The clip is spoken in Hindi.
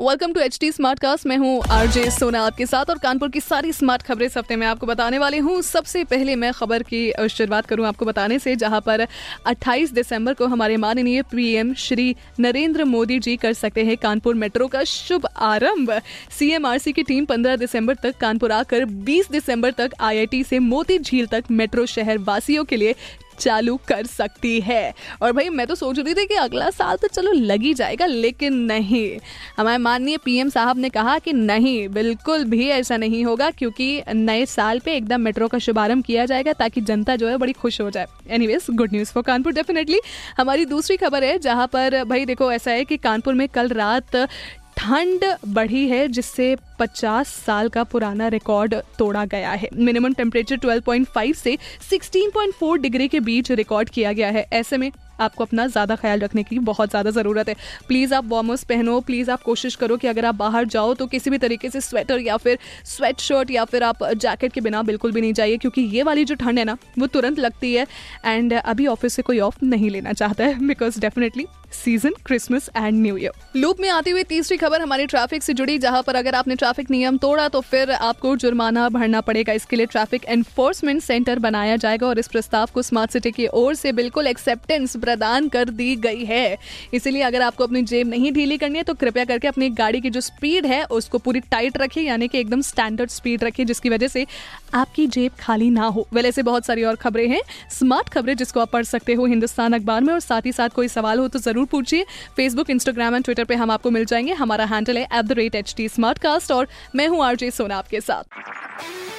welcome to H T smart cast मैं हूँ आरजे सोना आपके साथ और कानपुर की सारी स्मार्ट खबरें इस हफ़्ते में आपको बताने वाली हूँ। सबसे पहले मैं खबर की शुरुआत करूँ आपको बताने से, जहाँ पर 28 दिसंबर को हमारे माननीय पीएम श्री नरेंद्र मोदी जी कर सकते हैं कानपुर मेट्रो का शुभ आरंभ। सीएमआरसी की टीम 15 दिसंबर तक कानपुर आकर 20 दिसंबर तक आईआईटी से मोती झील तक मेट्रो शहर वासियों के लिए चालू कर सकती है। और भाई, मैं तो सोच रही थी कि अगला साल तो चलो लग ही जाएगा, लेकिन नहीं। हमारे माननीय पीएम साहब ने कहा कि नहीं, बिल्कुल भी ऐसा नहीं होगा, क्योंकि नए साल पे एकदम मेट्रो का शुभारंभ किया जाएगा, ताकि जनता जो है बड़ी खुश हो जाए। Anyways good news for Kanpur definitely हमारी दूसरी खबर है, जहाँ पर भाई देखो, ऐसा है कि कानपुर में कल रात ठंड बढ़ी है, जिससे 50 साल का पुराना रिकॉर्ड तोड़ा गया है। मिनिमम टेम्परेचर 12.5 से 16.4 डिग्री के बीच रिकॉर्ड किया गया है। ऐसे में आपको अपना ज़्यादा ख्याल रखने की बहुत ज़्यादा ज़रूरत है। प्लीज़ आप वार्मर्स पहनो प्लीज़ आप कोशिश करो कि अगर आप बाहर जाओ तो किसी भी तरीके से स्वेटर या फिर स्वेट शर्ट या फिर आप जैकेट के बिना बिल्कुल भी नहीं जाइए, क्योंकि ये वाली जो ठंड है ना, वो तुरंत लगती है एंड अभी ऑफ़िस से कोई ऑफ़ नहीं लेना चाहता है because definitely season Christmas and new year loop में आती हुई तीसरी खबर हमारी ट्रैफ़िक से जुड़ी, जहाँ पर अगर आपने ट्रैफ़िक नियम तोड़ा तो फिर आपको जुर्माना भरना पड़ेगा। इसके लिए ट्रैफ़िक एनफोर्समेंट सेंटर बनाया जाएगा और इस प्रस्ताव को स्मार्ट सिटी की ओर से बिल्कुल एक्सेप्टेंस प्रदान कर दी गई है। इसीलिए अगर आपको अपनी जेब नहीं ढीली करनी है तो कृपया करके अपनी गाड़ी की जो स्पीड है, उसको पूरी टाइट रखिए, यानी कि एकदम स्टैंडर्ड स्पीड रखिए, जिसकी वजह से आपकी जेब खाली ना हो। वेल ऐसे बहुत सारी और खबरें हैं। स्मार्ट खबरें जिसको आप पढ़ सकते हो हिंदुस्तान अखबार में, और साथ ही साथ कोई सवाल हो तो ज़रूर पूछिए। फेसबुक इंस्टाग्राम एंड ट्विटर पर हम आपको मिल जाएँगे। हमारा हैंडल है at the rate H T और मैं हूँ आरजे सोना आपके साथ।